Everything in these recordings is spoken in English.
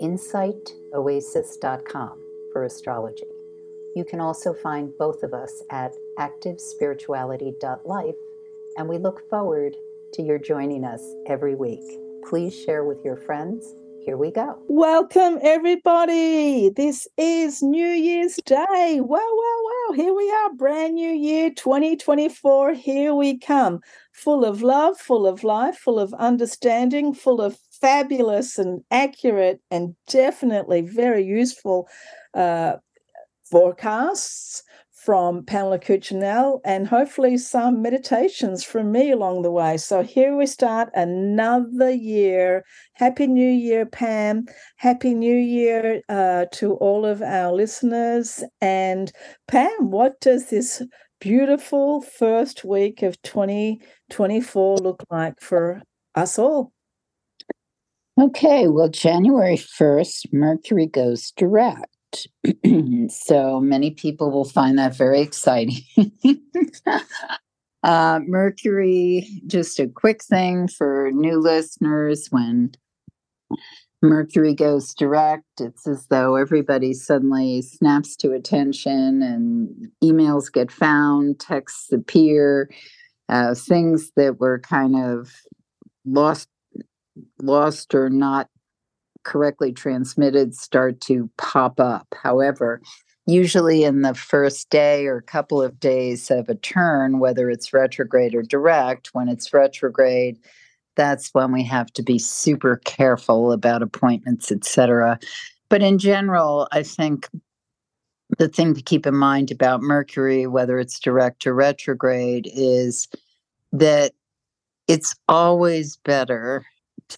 insightoasis.com for astrology. You can also find both of us at activespirituality.life, and we look forward to your joining us every week. Please share with your friends. Here we go. Welcome, everybody. This is New Year's Day. Wow, wow, wow. Here we are, brand new year 2024. Here we come. Full of love, full of life, full of understanding, full of fabulous and accurate and definitely very useful uh, forecasts from Pamela Cucinell and hopefully some meditations from me along the way. So here we start another year. Happy New Year, Pam. Happy New Year uh, to all of our listeners. And Pam, what does this beautiful first week of 2024 look like for us all? Okay, well, January 1st, Mercury goes direct. so many people will find that very exciting. uh, Mercury, just a quick thing for new listeners when Mercury goes direct, it's as though everybody suddenly snaps to attention and emails get found, texts appear, uh, things that were kind of lost lost or not correctly transmitted start to pop up. However, usually in the first day or couple of days of a turn, whether it's retrograde or direct, when it's retrograde, that's when we have to be super careful about appointments, etc. But in general, I think the thing to keep in mind about Mercury, whether it's direct or retrograde, is that it's always better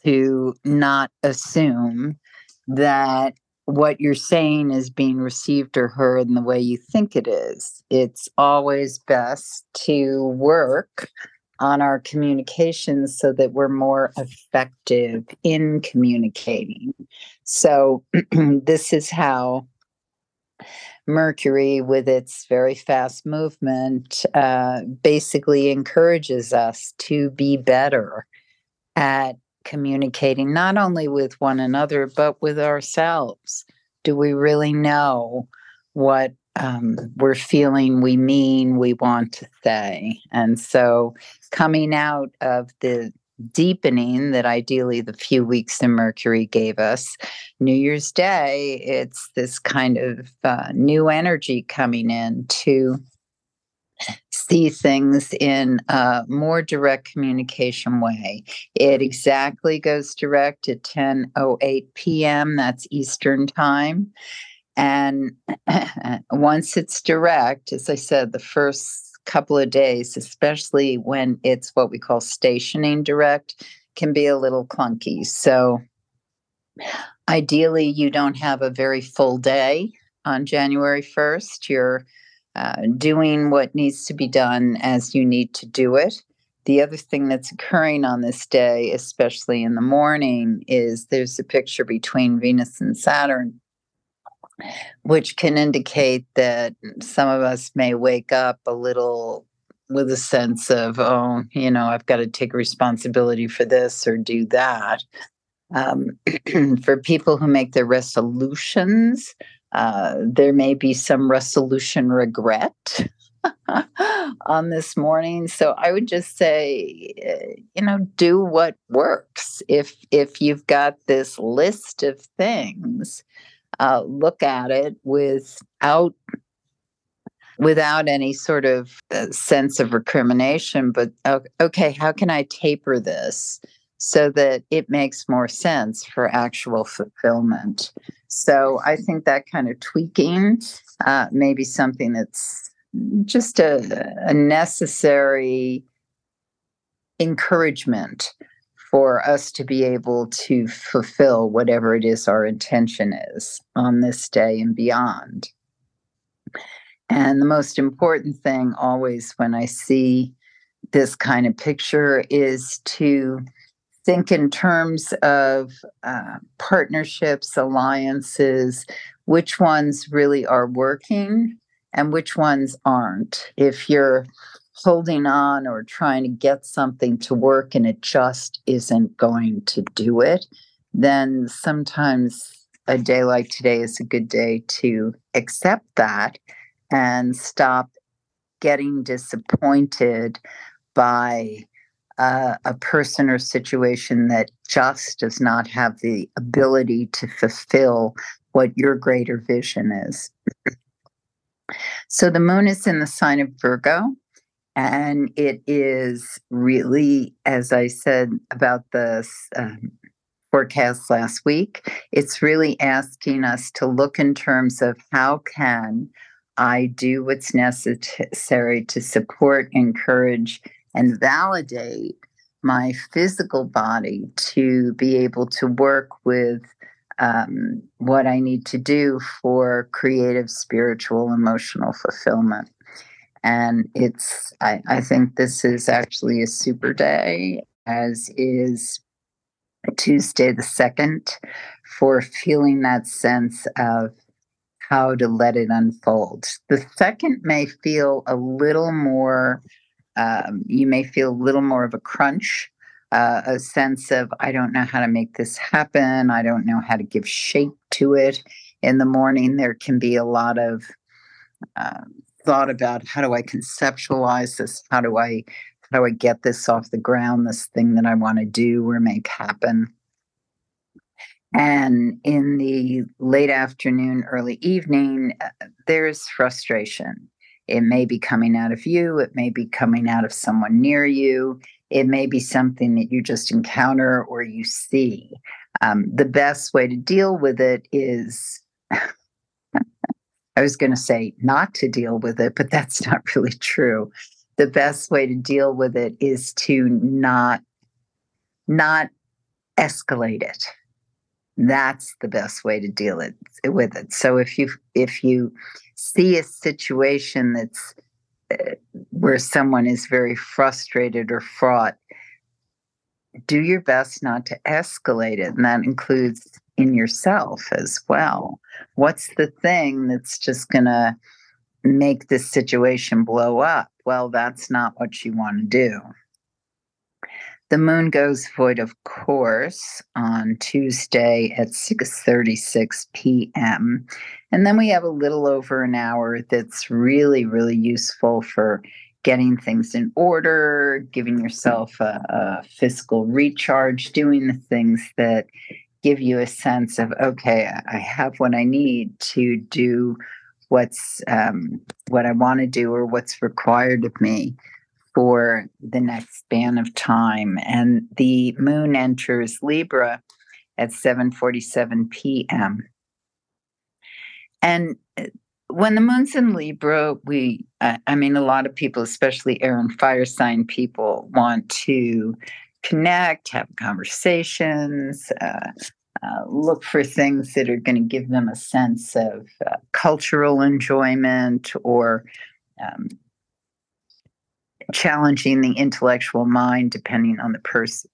to not assume that what you're saying is being received or heard in the way you think it is. It's always best to work on our communications so that we're more effective in communicating. So, this is how Mercury, with its very fast movement, uh, basically encourages us to be better at communicating not only with one another but with ourselves. Do we really know what um, we're feeling we mean we want to say? And so coming out of the deepening that ideally the few weeks in mercury gave us new year's day it's this kind of uh, new energy coming in to see things in a more direct communication way. It exactly goes direct at 10:08 p.m. That's Eastern time. And once it's direct, as I said, the first couple of days, especially when it's what we call stationing direct, can be a little clunky. So ideally, you don't have a very full day on January 1st. You're uh, doing what needs to be done as you need to do it. The other thing that's occurring on this day, especially in the morning, is there's a picture between Venus and Saturn, which can indicate that some of us may wake up a little with a sense of, oh, you know, I've got to take responsibility for this or do that. Um, for people who make their resolutions, uh, there may be some resolution regret on this morning. So I would just say, uh, you know, do what works. If if you've got this list of things, uh, look at it without without any sort of uh, sense of recrimination. But okay, how can I taper this? so that it makes more sense for actual fulfillment. So I think that kind of tweaking uh, may be something that's just a, a necessary encouragement for us to be able to fulfill whatever it is our intention is on this day and beyond. And the most important thing always when I see this kind of picture is to think in terms of uh, partnerships, alliances, which ones really are working and which ones aren't. If you're holding on or trying to get something to work and it just isn't going to do it, then sometimes a day like today is a good day to accept that and stop getting disappointed by uh, a person or situation that just does not have the ability to fulfill what your greater vision is. so the moon is in the sign of Virgo. And it is really, as I said about the um, forecast last week, it's really asking us to look in terms of how can I do what's necessary to support, encourage, and validate my physical body to be able to work with um, what I need to do for creative, spiritual, emotional fulfillment. And it's, I, I think this is actually a super day, as is Tuesday the 2nd, for feeling that sense of how to let it unfold. The second may feel a little more, um, you may feel a little more of a crunch, uh, a sense of, I don't know how to make this happen. I don't know how to give shape to it. In the morning, there can be a lot of uh, thought about how do I conceptualize this? How do I how do I get this off the ground? This thing that I want to do or make happen. And in the late afternoon, early evening, uh, there's frustration. It may be coming out of you, it may be coming out of someone near you, it may be something that you just encounter or you see. Um, the best way to deal with it is I was going to say not to deal with it, but that's not really true. The best way to deal with it is to not not escalate it. That's the best way to deal it with it. So if you if you see a situation that's uh, where someone is very frustrated or fraught, do your best not to escalate it, and that includes in yourself as well. What's the thing that's just going to make this situation blow up? Well, that's not what you want to do. The moon goes void of course on Tuesday at 6:36 p.m. And then we have a little over an hour that's really really useful for getting things in order, giving yourself a, a fiscal recharge, doing the things that give you a sense of okay i have what i need to do what's um, what i want to do or what's required of me for the next span of time and the moon enters libra at 7:47 p.m. and uh, when the moon's in libra we uh, i mean a lot of people especially air and fire sign people want to connect, have conversations, uh, uh, look for things that are going to give them a sense of uh, cultural enjoyment or um, challenging the intellectual mind, depending on the person.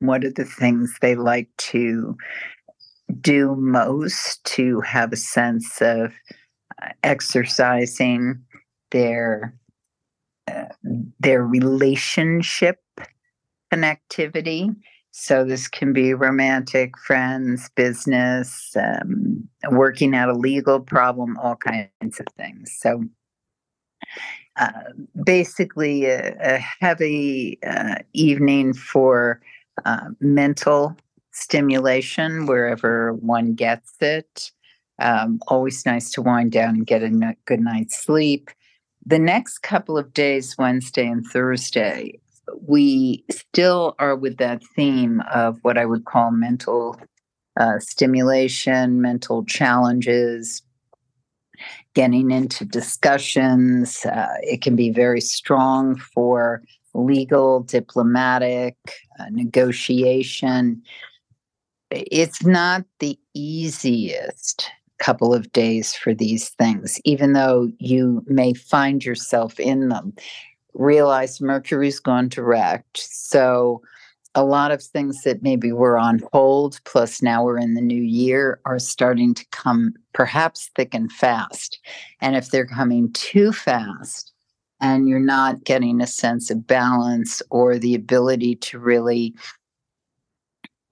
What are the things they like to do most to have a sense of uh, exercising their uh, their relationship connectivity. So this can be romantic, friends, business, um, working out a legal problem, all kinds of things. So uh, basically, a, a heavy uh, evening for uh, mental stimulation wherever one gets it. Um, always nice to wind down and get a good night's sleep. The next couple of days, Wednesday and Thursday, we still are with that theme of what I would call mental uh, stimulation, mental challenges, getting into discussions. Uh, it can be very strong for legal, diplomatic, uh, negotiation. It's not the easiest couple of days for these things, even though you may find yourself in them. Realize Mercury's gone direct. So, a lot of things that maybe were on hold, plus now we're in the new year, are starting to come perhaps thick and fast. And if they're coming too fast and you're not getting a sense of balance or the ability to really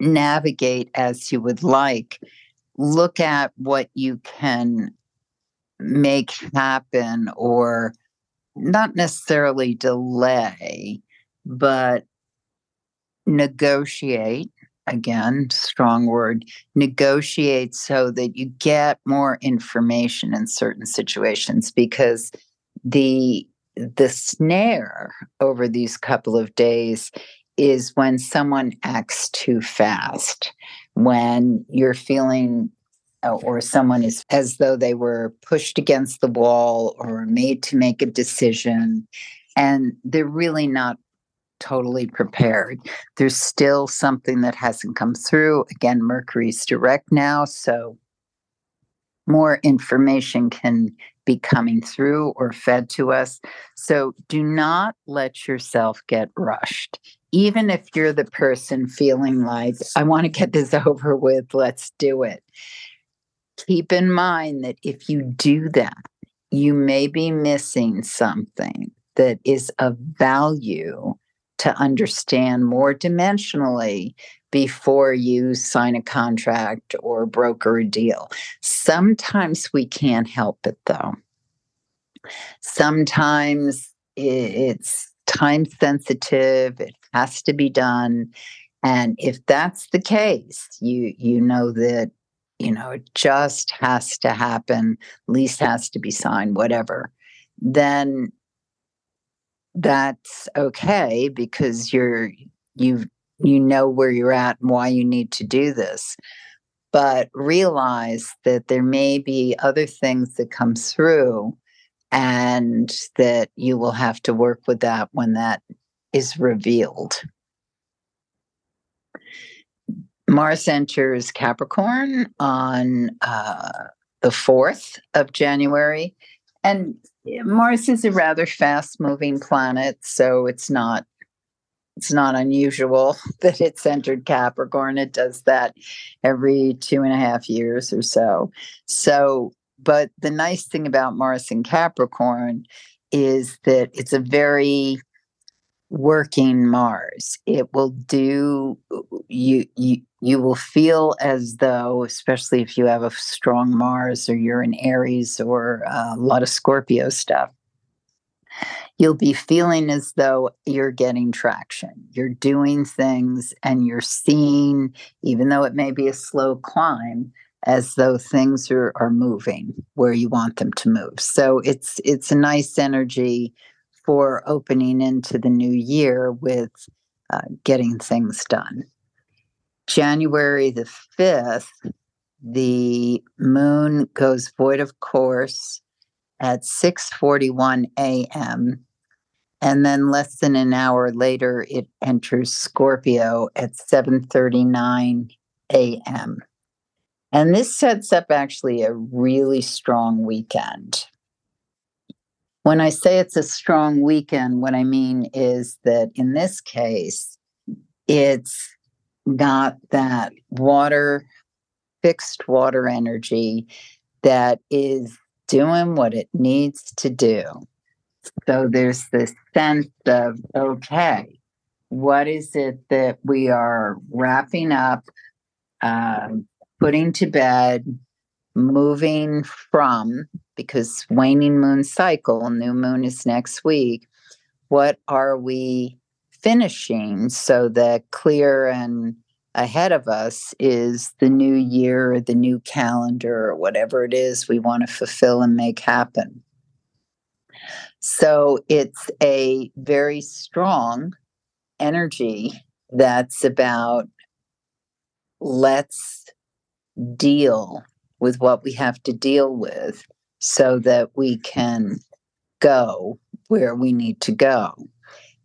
navigate as you would like, look at what you can make happen or not necessarily delay, but negotiate again strong word negotiate so that you get more information in certain situations because the the snare over these couple of days is when someone acts too fast when you're feeling uh, or someone is as though they were pushed against the wall or made to make a decision and they're really not totally prepared. There's still something that hasn't come through. Again, Mercury's direct now, so more information can be coming through or fed to us. So do not let yourself get rushed. Even if you're the person feeling like, I want to get this over with, let's do it. Keep in mind that if you do that, you may be missing something that is of value to understand more dimensionally before you sign a contract or broker a deal. Sometimes we can't help it though. Sometimes it's time sensitive, it has to be done. And if that's the case, you you know that you know it just has to happen, lease has to be signed, whatever. Then that's okay because you're you you know where you're at and why you need to do this. But realize that there may be other things that come through and that you will have to work with that when that is revealed. Mars enters capricorn on uh, the 4th of january and Mars is a rather fast moving planet, so it's not it's not unusual that it's entered Capricorn. It does that every two and a half years or so. So, but the nice thing about Mars in Capricorn is that it's a very working Mars. It will do you you you will feel as though, especially if you have a strong Mars or you're in Aries or uh, a lot of Scorpio stuff, you'll be feeling as though you're getting traction. You're doing things and you're seeing, even though it may be a slow climb, as though things are, are moving where you want them to move. So it's it's a nice energy for opening into the new year with uh, getting things done. January the 5th, the moon goes void of course at 6:41 a.m. and then less than an hour later it enters Scorpio at 7:39 a.m. And this sets up actually a really strong weekend. When I say it's a strong weekend, what I mean is that in this case, it's got that water, fixed water energy that is doing what it needs to do. So there's this sense of, okay, what is it that we are wrapping up, um, putting to bed, moving from, because waning moon cycle, new moon is next week. What are we finishing so that clear and ahead of us is the new year, the new calendar, or whatever it is we want to fulfill and make happen. So it's a very strong energy that's about let's deal with what we have to deal with so that we can go where we need to go.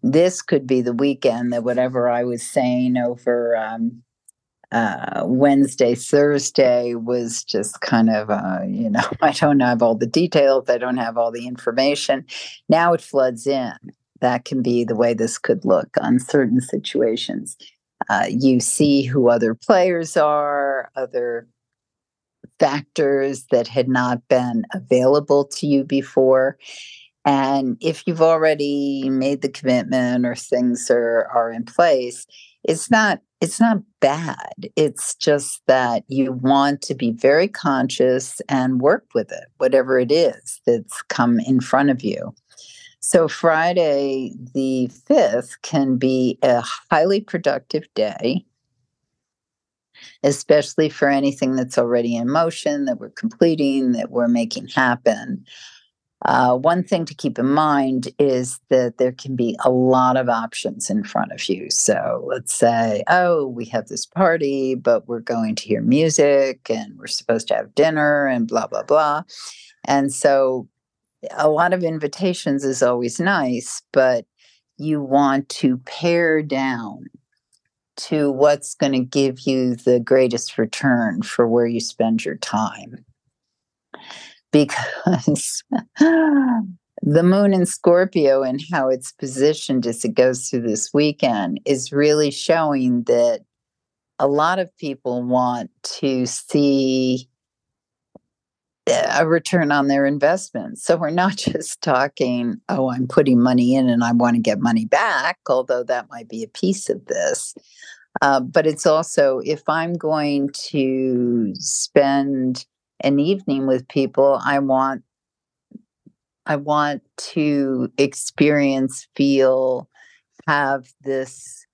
This could be the weekend that whatever I was saying over um, uh, Wednesday, Thursday was just kind of, uh, you know, I don't have all the details, I don't have all the information. Now it floods in. That can be the way this could look on certain situations. Uh, you see who other players are, other factors that had not been available to you before. And if you've already made the commitment or things are, are in place, it's not it's not bad. It's just that you want to be very conscious and work with it, whatever it is that's come in front of you. So, Friday the 5th can be a highly productive day, especially for anything that's already in motion, that we're completing, that we're making happen. Uh, one thing to keep in mind is that there can be a lot of options in front of you. So let's say, oh, we have this party, but we're going to hear music and we're supposed to have dinner and blah, blah, blah. And so a lot of invitations is always nice, but you want to pare down to what's going to give you the greatest return for where you spend your time because the moon in Scorpio and how it's positioned as it goes through this weekend is really showing that a lot of people want to see a return on their investment. So we're not just talking, oh, I'm putting money in and I want to get money back, although that might be a piece of this. Uh, but it's also if I'm going to spend an evening with people i want i want to experience feel have this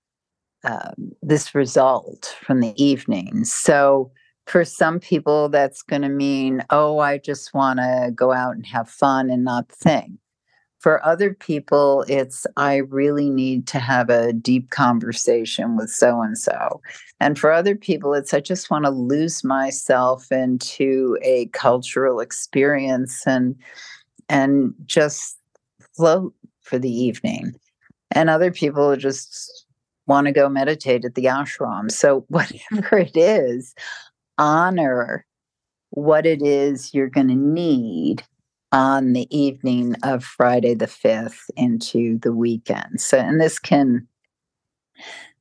um, this result from the evening. So for some people that's going to mean oh i just want to go out and have fun and not think for other people, it's I really need to have a deep conversation with so and so. And for other people, it's I just want to lose myself into a cultural experience and and just float for the evening. And other people just want to go meditate at the ashram. So whatever it is, honor what it is you're going to need on the evening of Friday the 5th into the weekend. So and this can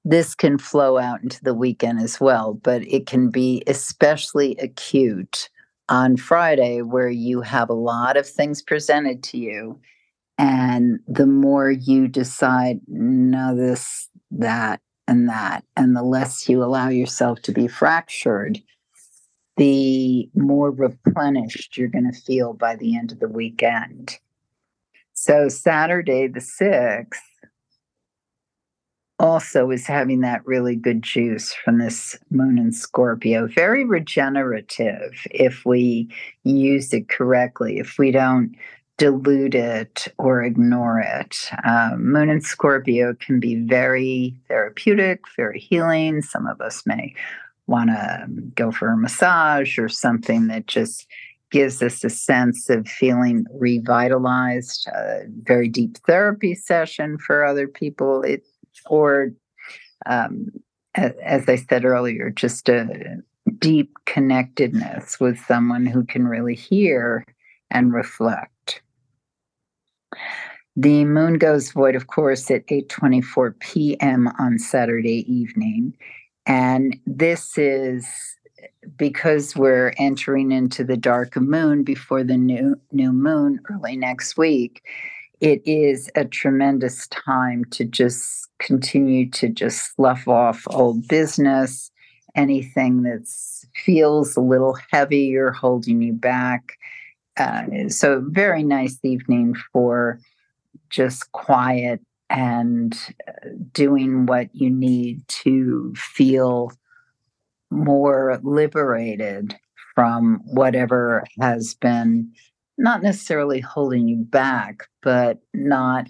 this can flow out into the weekend as well, but it can be especially acute on Friday where you have a lot of things presented to you and the more you decide no this that and that and the less you allow yourself to be fractured the more replenished you're going to feel by the end of the weekend. So, Saturday the 6th also is having that really good juice from this moon in Scorpio. Very regenerative if we use it correctly, if we don't dilute it or ignore it. Um, moon in Scorpio can be very therapeutic, very healing. Some of us may want to go for a massage or something that just gives us a sense of feeling revitalized, a very deep therapy session for other people, it, or um, as I said earlier, just a deep connectedness with someone who can really hear and reflect. The moon goes void, of course, at 8:24 p.m. on Saturday evening, and this is because we're entering into the dark moon before the new new moon early next week it is a tremendous time to just continue to just slough off old business. Anything that feels a little heavy or holding you back. Uh, so very nice evening for just quiet and uh, doing what you need to feel more liberated from whatever has been not necessarily holding you back, but not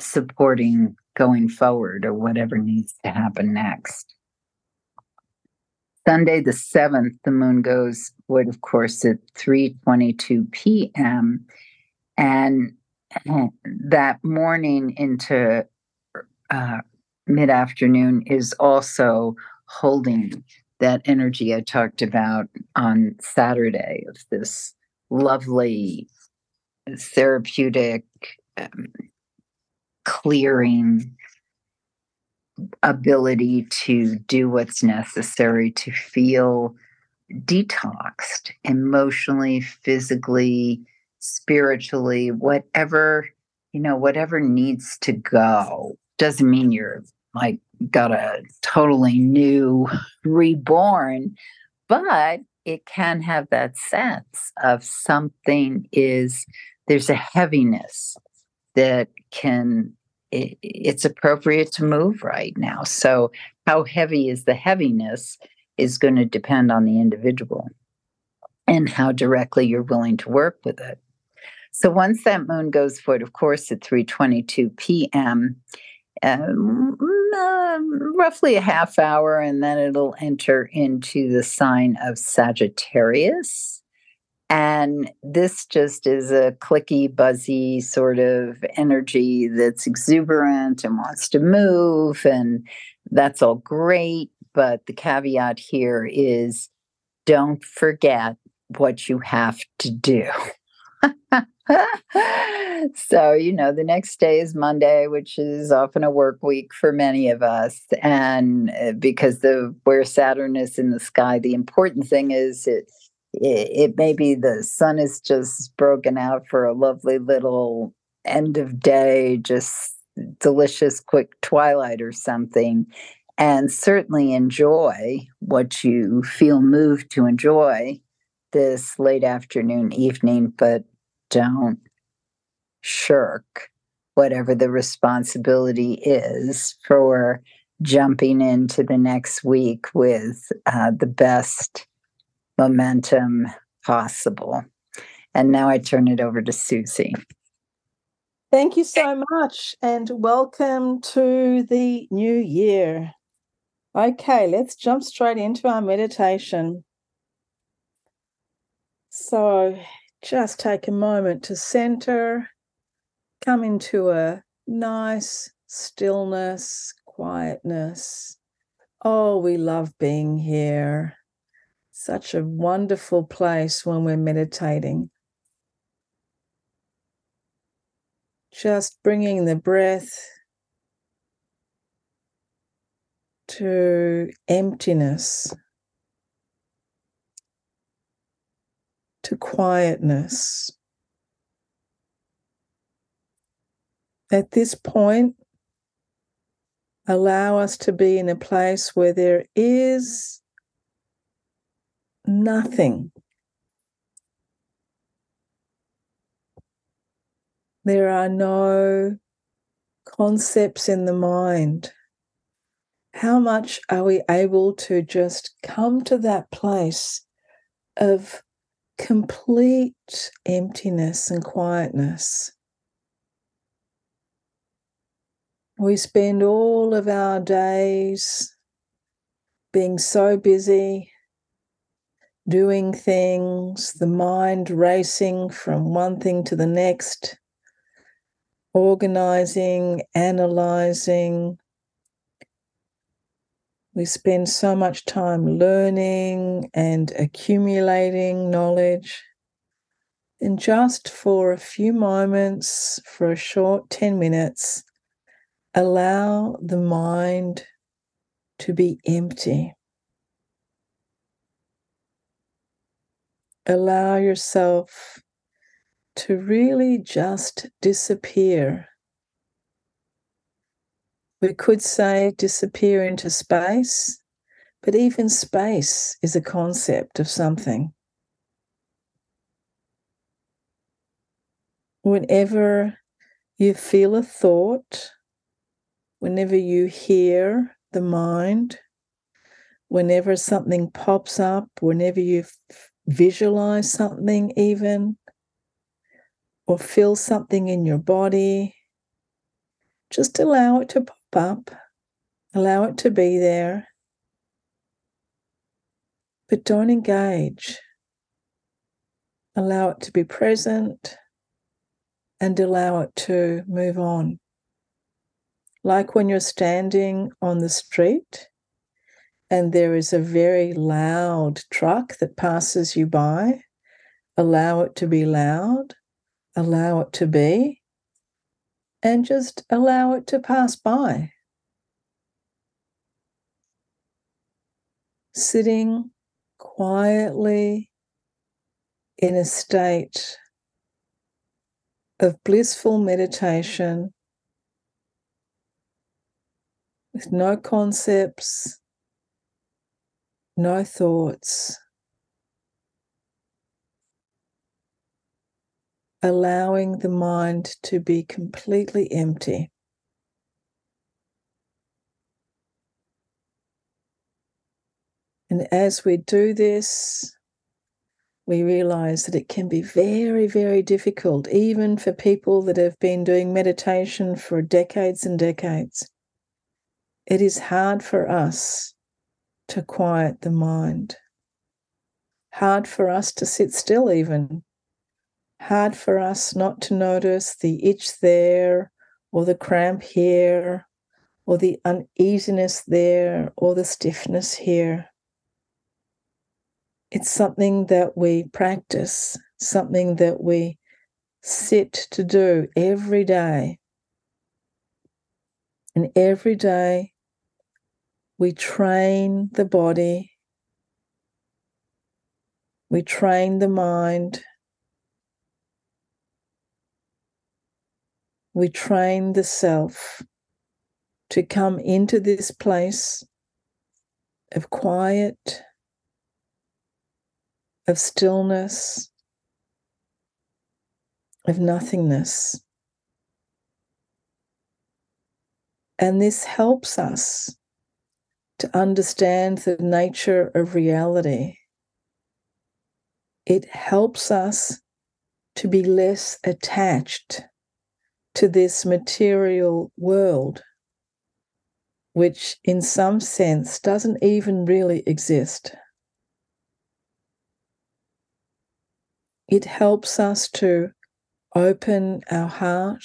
supporting going forward or whatever needs to happen next. Sunday the 7th, the moon goes void, of course, at 3:22 p.m. And that morning into uh, mid afternoon is also holding that energy I talked about on Saturday of this lovely therapeutic um, clearing ability to do what's necessary to feel detoxed emotionally, physically, spiritually, whatever, you know, whatever needs to go. Doesn't mean you're like got a totally new reborn, but it can have that sense of something is there's a heaviness that can it, it's appropriate to move right now so how heavy is the heaviness is going to depend on the individual and how directly you're willing to work with it so once that moon goes forward of course at 3:22 p.m. Um, uh, roughly a half hour, and then it'll enter into the sign of Sagittarius. And this just is a clicky, buzzy sort of energy that's exuberant and wants to move. And that's all great. But the caveat here is don't forget what you have to do. so, you know, the next day is Monday, which is often a work week for many of us. And uh, because the where Saturn is in the sky, the important thing is it, it, it may be the sun is just broken out for a lovely little end of day, just delicious quick twilight or something. And certainly enjoy what you feel moved to enjoy this late afternoon, evening, but don't shirk whatever the responsibility is for jumping into the next week with uh, the best momentum possible. And now I turn it over to Suzy. Thank you so much, and welcome to the new year. Okay, let's jump straight into our meditation. So, just take a moment to center, come into a nice stillness, quietness. Oh, we love being here. Such a wonderful place when we're meditating. Just bringing the breath to emptiness. To quietness. At this point, allow us to be in a place where there is nothing. There are no concepts in the mind. How much are we able to just come to that place of complete emptiness and quietness. We spend all of our days being so busy, doing things, the mind racing from one thing to the next, organizing, analyzing, we spend so much time learning and accumulating knowledge. And just for a few moments, for a short 10 minutes, allow the mind to be empty. Allow yourself to really just disappear we could say disappear into space, but even space is a concept of something. Whenever you feel a thought, whenever you hear the mind, whenever something pops up, whenever you visualize something, even, or feel something in your body, just allow it to pop up, allow it to be there, but don't engage. Allow it to be present and allow it to move on. like when you're standing on the street and there is a very loud truck that passes you by, allow it to be loud, allow it to be, and just allow it to pass by. Sitting quietly in a state of blissful meditation with no concepts, no thoughts, allowing the mind to be completely empty. And as we do this, we realize that it can be very, very difficult, even for people that have been doing meditation for decades and decades. It is hard for us to quiet the mind, hard for us to sit still, even, hard for us not to notice the itch there, or the cramp here, or the uneasiness there, or the stiffness here. It's something that we practice, something that we sit to do every day. And every day we train the body, we train the mind, we train the self to come into this place of quiet, of stillness, of nothingness. And this helps us to understand the nature of reality. It helps us to be less attached to this material world, which in some sense doesn't even really exist. It helps us to open our heart.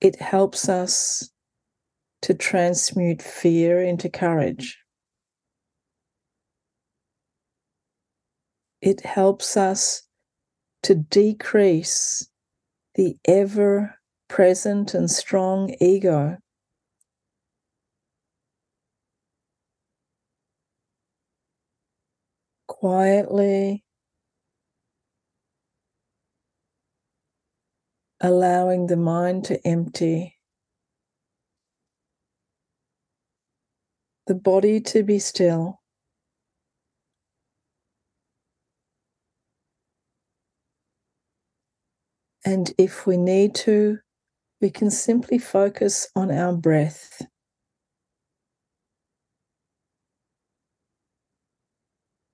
It helps us to transmute fear into courage. It helps us to decrease the ever present and strong ego. Quietly allowing the mind to empty the body to be still. And if we need to, we can simply focus on our breath.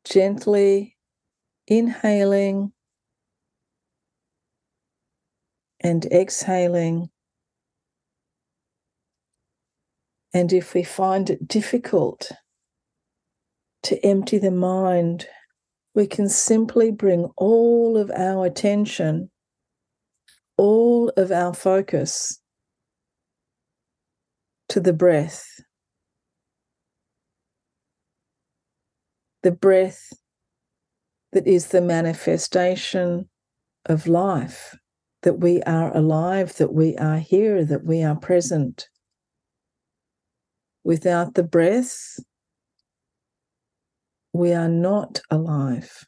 Gently inhaling and exhaling And if we find it difficult to empty the mind, we can simply bring all of our attention, all of our focus to the breath. The breath that is the manifestation of life, that we are alive, that we are here, that we are present. Without the breath, we are not alive.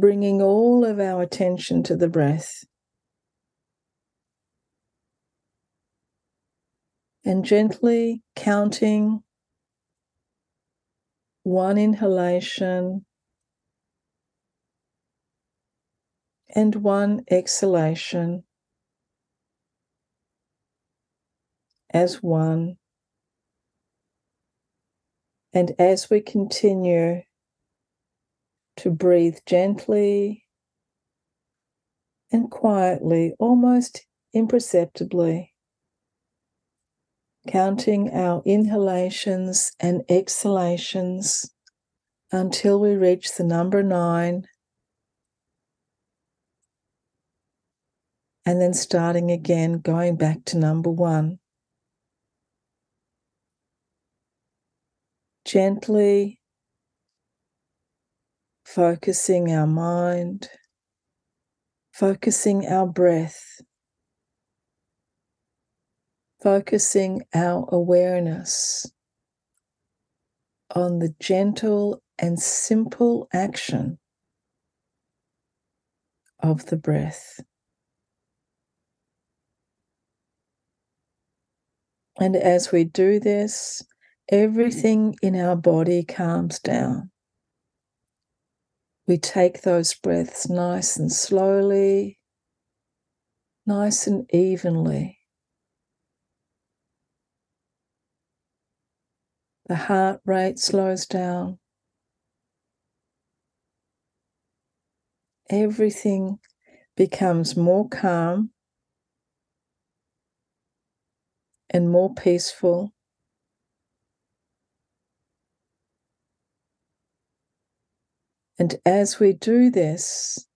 Bringing all of our attention to the breath. And gently counting one inhalation and one exhalation. as one. And as we continue to breathe gently and quietly, almost imperceptibly, counting our inhalations and exhalations until we reach the number nine. and then starting again, going back to number one. Gently focusing our mind, focusing our breath, focusing our awareness on the gentle and simple action of the breath. And as we do this, everything in our body calms down. We take those breaths nice and slowly, nice and evenly. The heart rate slows down. Everything becomes more calm and more peaceful. And as we do this,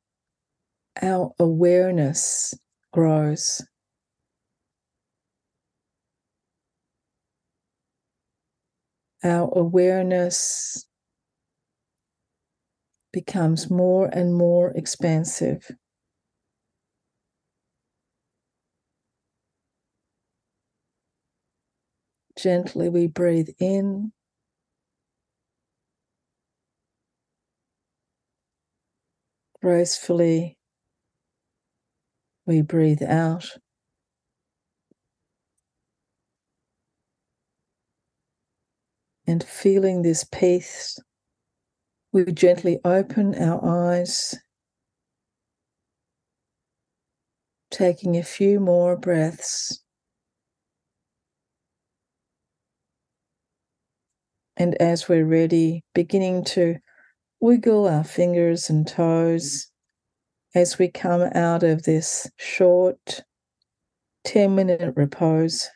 our awareness grows. Our awareness becomes more and more expansive. Gently, we breathe in. Gracefully, we breathe out. And feeling this peace, we gently open our eyes, taking a few more breaths. And as we're ready, beginning to wiggle our fingers and toes mm. as we come out of this short 10 minute repose,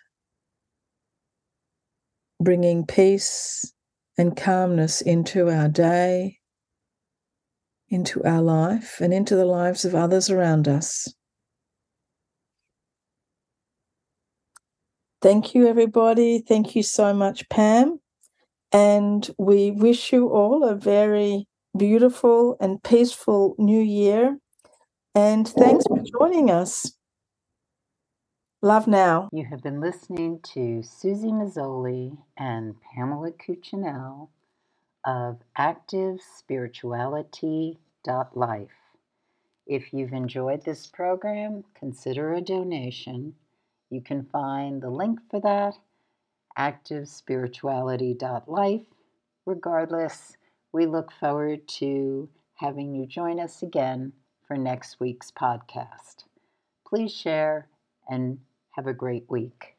bringing peace and calmness into our day, into our life, and into the lives of others around us. Thank you, everybody. Thank you so much, Pam. And we wish you all a very beautiful and peaceful new year. And thanks for joining us. Love now. You have been listening to Suzy Meszoly and Pamela Cucinell of ActiveSpirituality.life. If you've enjoyed this program, consider a donation. You can find the link for that activespirituality.life. Regardless, we look forward to having you join us again for next week's podcast. Please share and have a great week.